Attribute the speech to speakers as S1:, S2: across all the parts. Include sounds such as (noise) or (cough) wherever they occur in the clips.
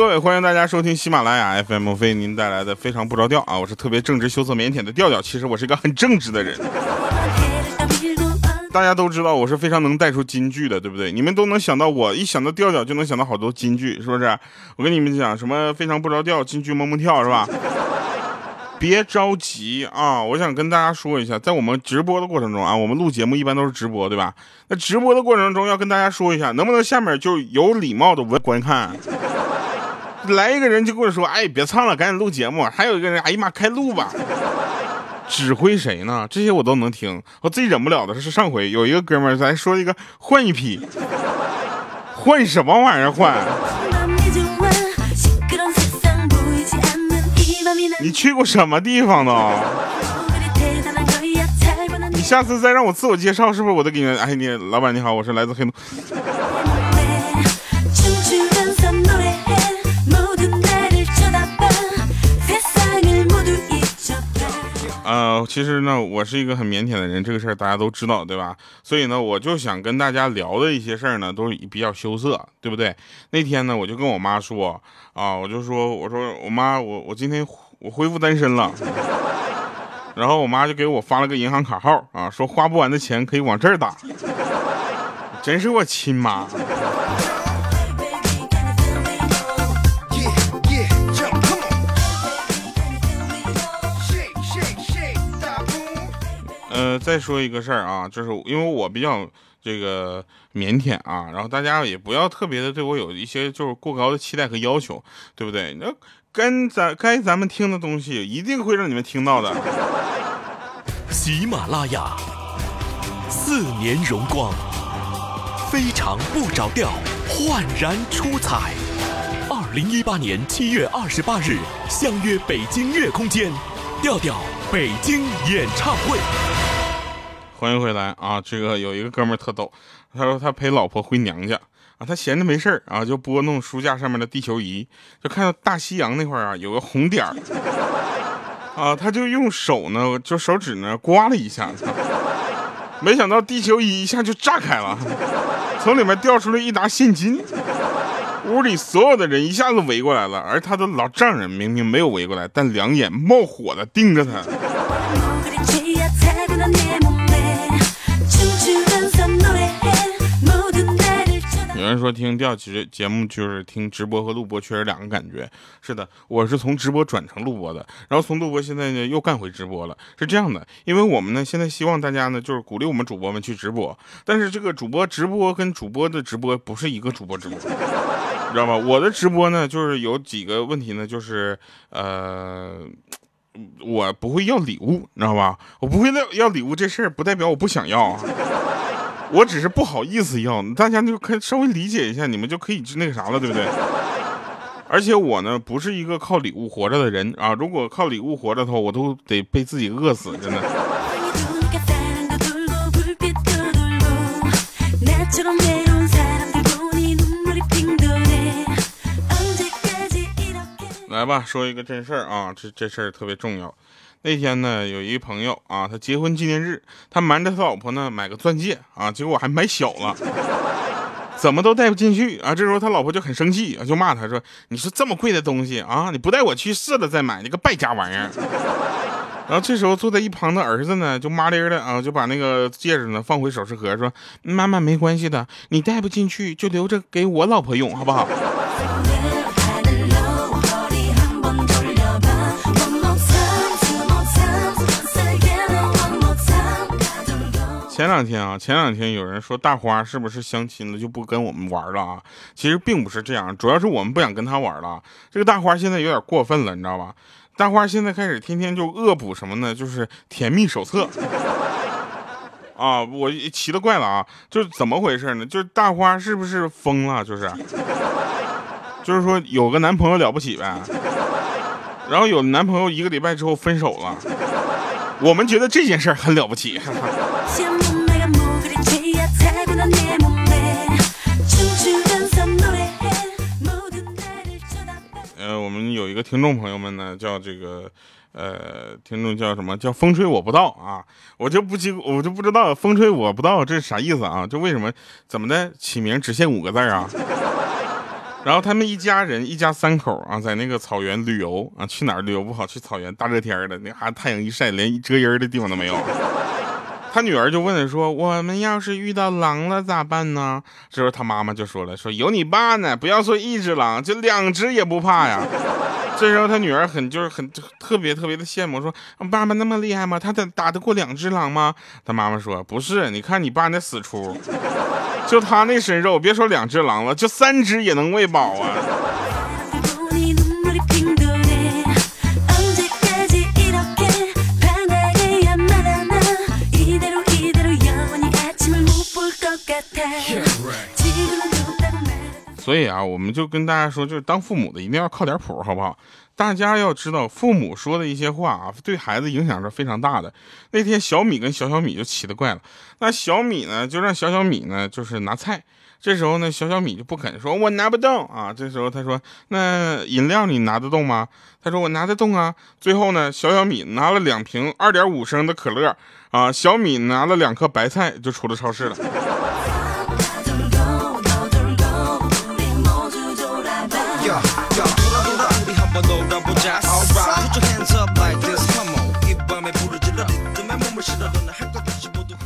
S1: 各位，欢迎大家收听喜马拉雅 FM 为您带来的非常不着调啊！我是特别正直、羞涩、腼腆的调调，其实我是一个很正直的人。(laughs) 大家都知道我是非常能带出金句的，对不对？你们都能想到我，一想到调调就能想到好多金句，是不是？我跟你们讲，什么非常不着调，金句蹦蹦跳，是吧？别着急啊！我想跟大家说一下，在我们直播的过程中啊，我们录节目一般都是直播，对吧？那直播的过程中要跟大家说一下，能不能下面就有礼貌的观看？来一个人就跟我说：“哎，别唱了，赶紧录节目。”还有一个人：“哎呀妈，开录吧。”指挥谁呢？这些我都能听。我最忍不了的是上回有一个哥们儿，咱说一个换一批，换什么玩意儿换？你去过什么地方呢？你下次再让我自我介绍，是不是我都给你？哎，你老板你好，我是来自黑龙。其实呢，我是一个很腼腆的人，这个事儿大家都知道，对吧？所以呢，我就想跟大家聊的一些事儿呢，都比较羞涩，对不对？那天呢，我就跟我妈说啊，我就说，我说我妈，我我今天我恢复单身了，然后我妈就给我发了个银行卡号啊，说花不完的钱可以往这儿打，真是我亲妈。呃，再说一个事儿啊，就是因为我比较这个腼腆啊，然后大家也不要特别的对我有一些就是过高的期待和要求，对不对？那跟咱该咱们听的东西，一定会让你们听到的。
S2: 喜马拉雅，四年荣光，非常不着调，焕然出彩。二零一八年七月二十八日，相约北京乐空间，调调北京演唱会。
S1: 欢迎回来啊！这个有一个哥们儿特逗，他说他陪老婆回娘家啊，他闲着没事儿啊，就拨弄书架上面的地球仪，就看到大西洋那块儿啊有个红点儿啊，他就用手呢，就手指呢刮了一下，没想到地球仪一下就炸开了，从里面掉出来一沓现金，屋里所有的人一下子围过来了，而他的老丈人明明没有围过来，但两眼冒火的盯着他。说听调其实节目就是听直播和录播确实两个感觉。是的，我是从直播转成录播的，然后从录播现在呢又干回直播了。是这样的，因为我们呢现在希望大家呢就是鼓励我们主播们去直播，但是这个主播直播跟主播的直播不是一个主播直播，你知道吗？我的直播呢就是有几个问题呢，就是呃，我不会要礼物，你知道吧？我不会要要礼物这事儿不代表我不想要啊。我只是不好意思要，大家就可以稍微理解一下，你们就可以那个啥了，对不对？(laughs) 而且我呢，不是一个靠礼物活着的人啊！如果靠礼物活着的话，我都得被自己饿死，真的。来吧，说一个真事儿啊，这这事儿特别重要。那天呢，有一朋友啊，他结婚纪念日，他瞒着他老婆呢买个钻戒啊，结果还买小了，怎么都戴不进去啊。这时候他老婆就很生气啊，就骂他说：“你说这么贵的东西啊，你不带我去试了再买，你个败家玩意儿。”然后这时候坐在一旁的儿子呢，就麻利的啊，就把那个戒指呢放回首饰盒，说：“妈妈没关系的，你戴不进去就留着给我老婆用，好不好？”前两天啊，前两天有人说大花是不是相亲了就不跟我们玩了啊？其实并不是这样，主要是我们不想跟他玩了。这个大花现在有点过分了，你知道吧？大花现在开始天天就恶补什么呢？就是甜蜜手册 (laughs) 啊！我奇了怪了啊！就是怎么回事呢？就是大花是不是疯了？就是，就是说有个男朋友了不起呗，然后有男朋友一个礼拜之后分手了，我们觉得这件事很了不起。(laughs) 听众朋友们呢，叫这个呃，听众叫什么叫风吹我不到啊？我就不记，我就不知道风吹我不到这是啥意思啊？就为什么怎么的起名只限五个字啊？(laughs) 然后他们一家人一家三口啊，在那个草原旅游啊，去哪儿旅游不好？去草原，大热天的，那哈太阳一晒，连遮阴的地方都没有。他女儿就问说：“我们要是遇到狼了咋办呢？”这时候他妈妈就说了：“说有你爸呢，不要说一只狼，就两只也不怕呀。”这时候他女儿很就是很特别特别的羡慕，说：“爸爸那么厉害吗？他打打得过两只狼吗？”他妈妈说：“不是，你看你爸那死出，就他那身肉，别说两只狼了，就三只也能喂饱啊。”所以啊，我们就跟大家说，就是当父母的一定要靠点谱，好不好？大家要知道，父母说的一些话啊，对孩子影响是非常大的。那天小米跟小小米就奇了怪了，那小米呢就让小小米呢就是拿菜，这时候呢小小米就不肯说，我拿不动啊。这时候他说，那饮料你拿得动吗？他说我拿得动啊。最后呢，小小米拿了两瓶二点五升的可乐啊，小米拿了两颗白菜就出了超市了。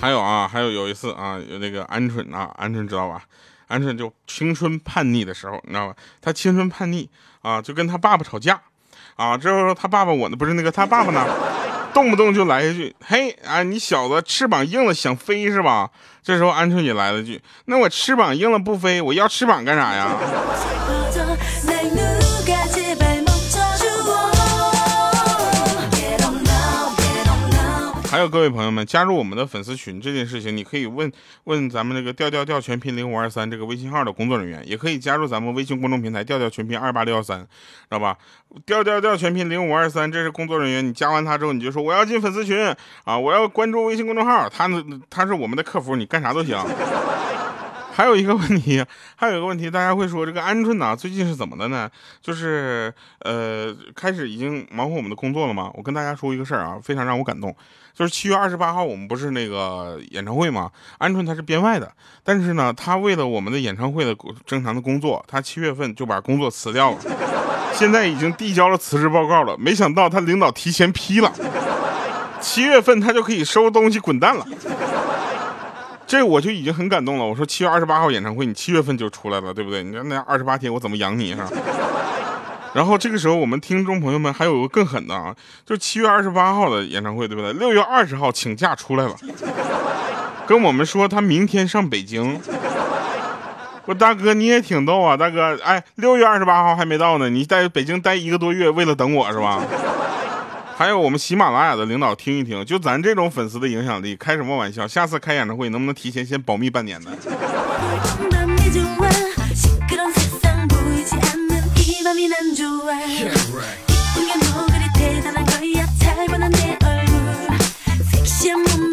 S1: 还有啊，还有有一次啊，有那个鹌鹑啊，鹌鹑知道吧？鹌鹑就青春叛逆的时候，你知道吧？他青春叛逆啊，就跟他爸爸吵架啊。之后他爸爸我呢，不是那个他爸爸呢，动不动就来一句：“嘿啊，你小子翅膀硬了想飞是吧？”这时候鹌鹑也来了句：“那我翅膀硬了不飞，我要翅膀干啥呀？”有各位朋友们，加入我们的粉丝群这件事情，你可以问问咱们那个调调调全拼零五二三这个微信号的工作人员，也可以加入咱们微信公众平台调调全拼二八六幺三，知道吧？调调调全拼零五二三，这是工作人员，你加完他之后，你就说我要进粉丝群啊，我要关注微信公众号，他他是我们的客服，你干啥都行。还有一个问题，还有一个问题，大家会说这个鹌鹑呢，最近是怎么的呢？就是呃，开始已经忙活我们的工作了吗？我跟大家说一个事儿啊，非常让我感动，就是七月二十八号我们不是那个演唱会吗？鹌鹑他是编外的，但是呢，他为了我们的演唱会的正常的工作，他七月份就把工作辞掉了，现在已经递交了辞职报告了。没想到他领导提前批了，七月份他就可以收东西滚蛋了。这我就已经很感动了。我说七月二十八号演唱会，你七月份就出来了，对不对？你说那二十八天我怎么养你是吧？(laughs) 然后这个时候我们听众朋友们还有个更狠的啊，就七月二十八号的演唱会，对不对？六月二十号请假出来了，跟我们说他明天上北京。我大哥你也挺逗啊，大哥，哎，六月二十八号还没到呢，你在北京待一个多月，为了等我是吧？还有我们喜马拉雅的领导听一听，就咱这种粉丝的影响力，开什么玩笑？下次开演唱会能不能提前先保密半年呢？如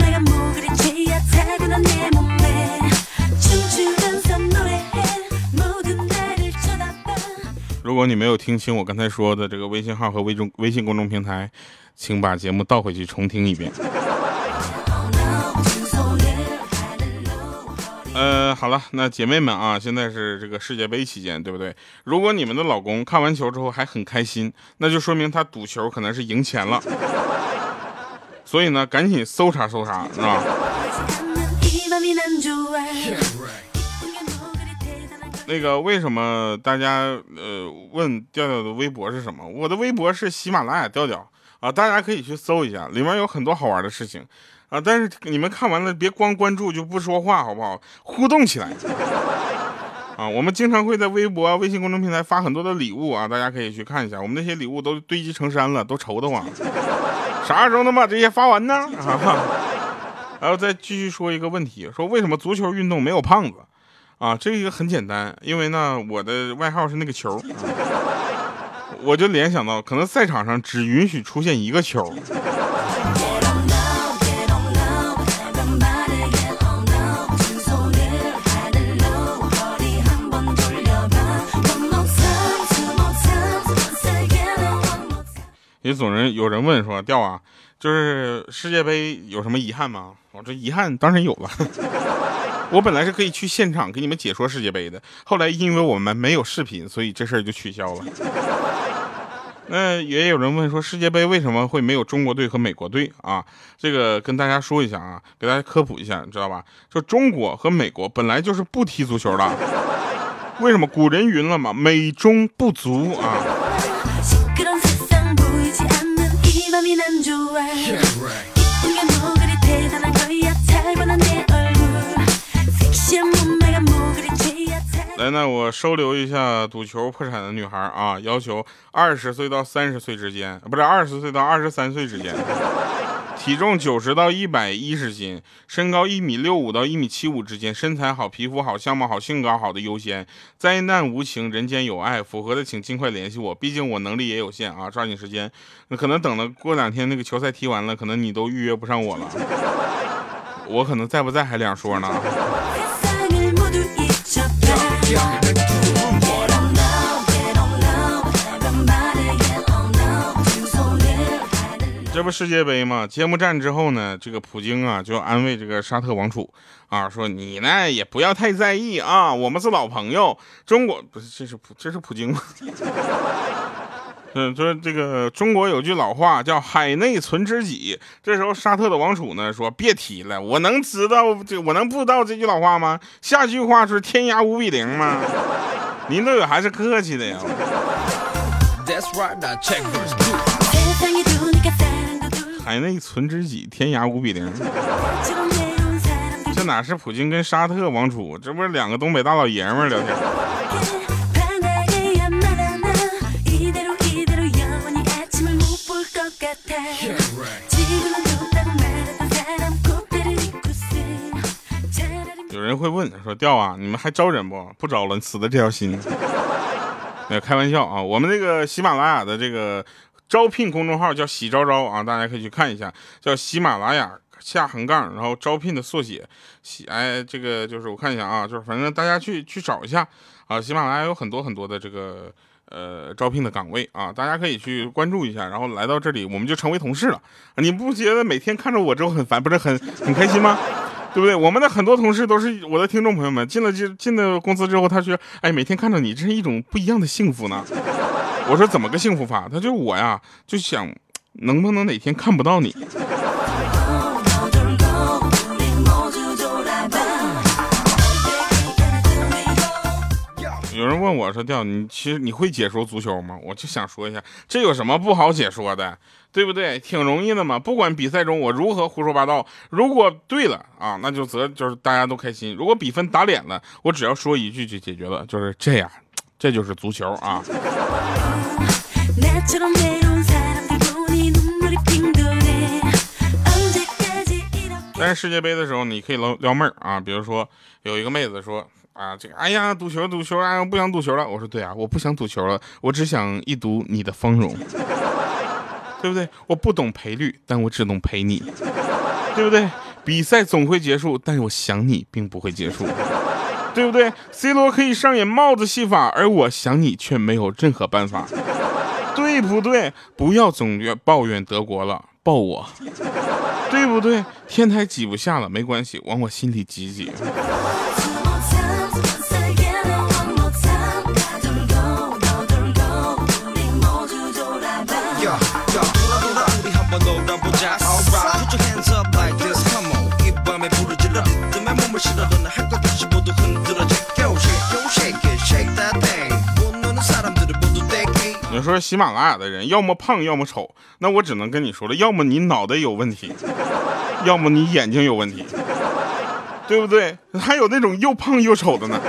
S1: 如果你没有听清我刚才说的这个微信号和微中微信公众平台，请把节目倒回去重听一遍。呃，好了，那姐妹们啊，现在是这个世界杯期间，对不对？如果你们的老公看完球之后还很开心，那就说明他赌球可能是赢钱了。所以呢，赶紧搜查搜查，是吧？那个为什么大家呃问调调的微博是什么？我的微博是喜马拉雅调调啊，大家可以去搜一下，里面有很多好玩的事情啊。但是你们看完了别光关注就不说话，好不好？互动起来啊！我们经常会在微博、微信公众平台发很多的礼物啊，大家可以去看一下。我们那些礼物都堆积成山了，都愁得慌。啥时候能把这些发完呢？(laughs) 啊然后再继续说一个问题，说为什么足球运动没有胖子？啊，这个很简单，因为呢，我的外号是那个球，我就联想到，可能赛场上只允许出现一个球。也总人有人问说，调啊，就是世界杯有什么遗憾吗？我这遗憾当然有了。我本来是可以去现场给你们解说世界杯的，后来因为我们没有视频，所以这事儿就取消了。(laughs) 那也有人问说，世界杯为什么会没有中国队和美国队啊？这个跟大家说一下啊，给大家科普一下，你知道吧？说中国和美国本来就是不踢足球的，为什么？古人云了嘛，美中不足啊。来，那我收留一下赌球破产的女孩啊，要求二十岁到三十岁之间，不是二十岁到二十三岁之间，体重九十到一百一十斤，身高一米六五到一米七五之间，身材好，皮肤好，相貌好，性格好的优先。灾难无情，人间有爱，符合的请尽快联系我，毕竟我能力也有限啊，抓紧时间。那可能等了过两天那个球赛踢完了，可能你都预约不上我了，我可能在不在还两说呢。这不世界杯吗？揭幕战之后呢，这个普京啊就安慰这个沙特王储啊，说你呢也不要太在意啊，我们是老朋友。中国不是这是普这是普京吗？嗯，说这个中国有句老话叫海内存知己。这时候沙特的王储呢说别提了，我能知道这我能不知道这句老话吗？下句话是天涯无比零吗？您对我还是客气的呀。海内存知己，天涯无比零。这哪是普京跟沙特王储，这不是两个东北大老爷们儿聊天。调啊，你们还招人不？不招了，你死的这条心。”哎，开玩笑啊，我们这个喜马拉雅的这个。招聘公众号叫喜招招啊，大家可以去看一下，叫喜马拉雅下横杠，然后招聘的缩写，喜哎，这个就是我看一下啊，就是反正大家去去找一下啊，喜马拉雅有很多很多的这个呃招聘的岗位啊，大家可以去关注一下，然后来到这里，我们就成为同事了。你不觉得每天看着我之后很烦，不是很很开心吗？对不对？我们的很多同事都是我的听众朋友们，进了进进了公司之后，他说，哎，每天看到你，这是一种不一样的幸福呢。我说怎么个幸福法？他就我呀，就想能不能哪天看不到你。人问我说：“调你其实你会解说足球吗？”我就想说一下，这有什么不好解说的，对不对？挺容易的嘛。不管比赛中我如何胡说八道，如果对了啊，那就则就是大家都开心；如果比分打脸了，我只要说一句就解决了，就是这样。这就是足球啊！但是世界杯的时候，你可以撩撩妹儿啊。比如说，有一个妹子说啊，这个哎呀，赌球赌球啊，我不想赌球了。我说对啊，我不想赌球了，我只想一睹你的芳容，(laughs) 对不对？我不懂赔率，但我只懂陪你，对不对？比赛总会结束，但我想你并不会结束。对不对？C 罗可以上演帽子戏法，而我想你却没有任何办法，对不对？不要总怨抱怨德国了，抱我，对不对？天台挤不下了，没关系，往我心里挤挤。说喜马拉雅的人要么胖要么丑，那我只能跟你说了，要么你脑袋有问题，要么你眼睛有问题，对不对？还有那种又胖又丑的呢，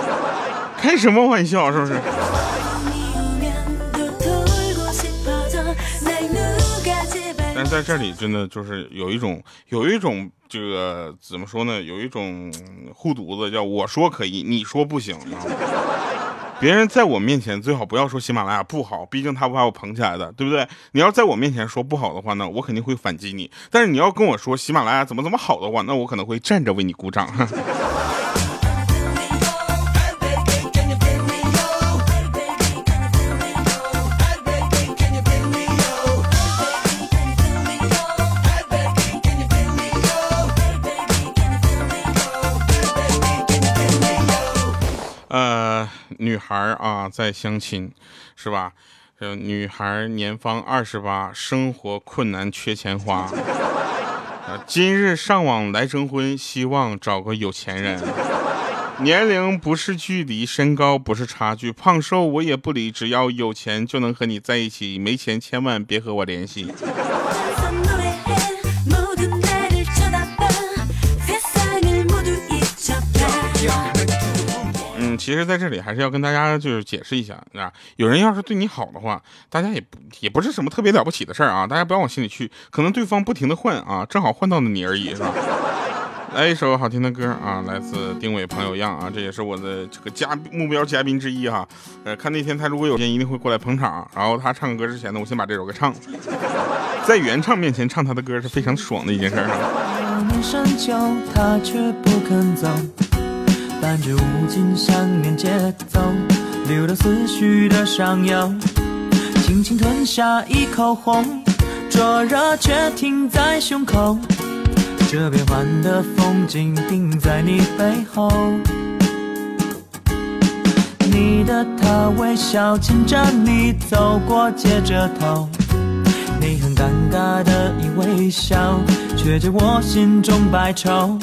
S1: 开什么玩笑，是不是？但是在这里真的就是有一种有一种这个怎么说呢？有一种护犊子，叫我说可以，你说不行。别人在我面前最好不要说喜马拉雅不好，毕竟他不把我捧起来的，对不对？你要在我面前说不好的话呢，我肯定会反击你。但是你要跟我说喜马拉雅怎么怎么好的话，那我可能会站着为你鼓掌。女孩啊在相亲，是吧？呃，女孩年方二十八，生活困难，缺钱花。今日上网来征婚，希望找个有钱人。年龄不是距离，身高不是差距，胖瘦我也不理，只要有钱就能和你在一起，没钱千万别和我联系。其实，在这里还是要跟大家就是解释一下，啊，有人要是对你好的话，大家也不也不是什么特别了不起的事儿啊，大家不要往心里去。可能对方不停的换啊，正好换到了你而已，是吧？(laughs) 来一首好听的歌啊，来自丁伟朋友样啊，这也是我的这个嘉目标嘉宾之一哈。呃，看那天他如果有时间一定会过来捧场。然后他唱歌之前呢，我先把这首歌唱，(laughs) 在原唱面前唱他的歌是非常爽的一件事啊。
S3: 伴着无尽想念节奏，流动思绪的上游，轻轻吞下一口红，灼热却停在胸口。这变幻的风景定在你背后，你的他微笑牵着你走过街着头，你很尴尬的一微笑，却解我心中百愁。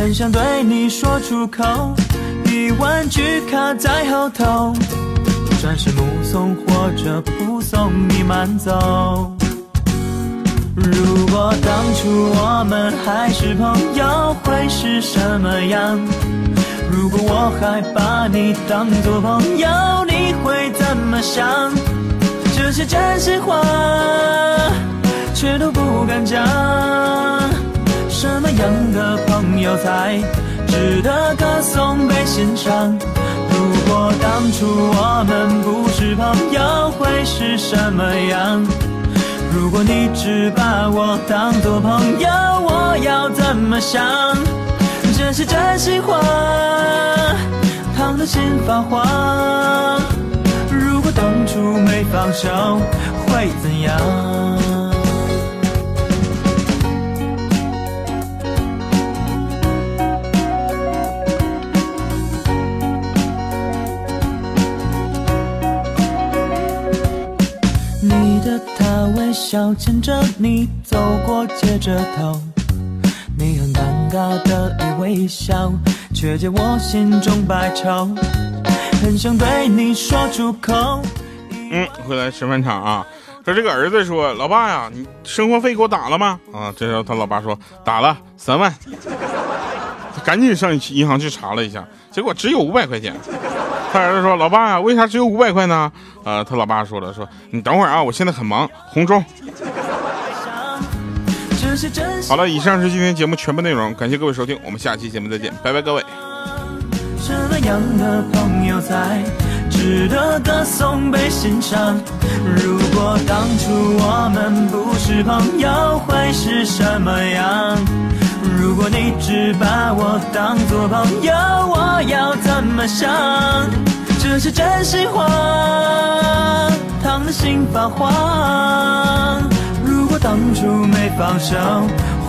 S3: 很想对你说出口，一万句卡在后头，转身目送或者不送你慢走。如果当初我们还是朋友，会是什么样？如果我还把你当作朋友，你会怎么想？这些真心话，却都不敢讲。什么样的朋友才值得歌颂被欣赏？如果当初我们不是朋友，会是什么样？如果你只把我当作朋友，我要怎么想？这些真心话，烫得心发慌。如果当初没放手，会怎样？牵着你走过街着头，你很尴尬的一微笑，却解我心中百愁。很想对你说出口。
S1: 嗯，回来吃饭场啊。说这个儿子说，老爸呀，你生活费给我打了吗？啊，这时候他老爸说打了三万。他赶紧上银行去查了一下，结果只有五百块钱。他儿子说：“老爸呀，为啥只有五百块呢？”呃，他老爸说了：“说你等会儿啊，我现在很忙。”红中。好了，以上是今天节目全部内容，感谢各位收听，我们下期节目再见，拜拜，各位。
S3: 什么样的朋友才值得歌颂被欣赏？如果当初我们不是朋友，会是什么样？如果你只把我当作朋友，我要怎么想？这是真心话，烫的心发慌。当初没放手，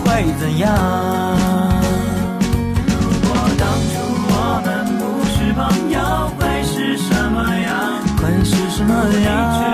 S3: 会怎样？如果当初我们不是朋友，会是什么样？会是什么样？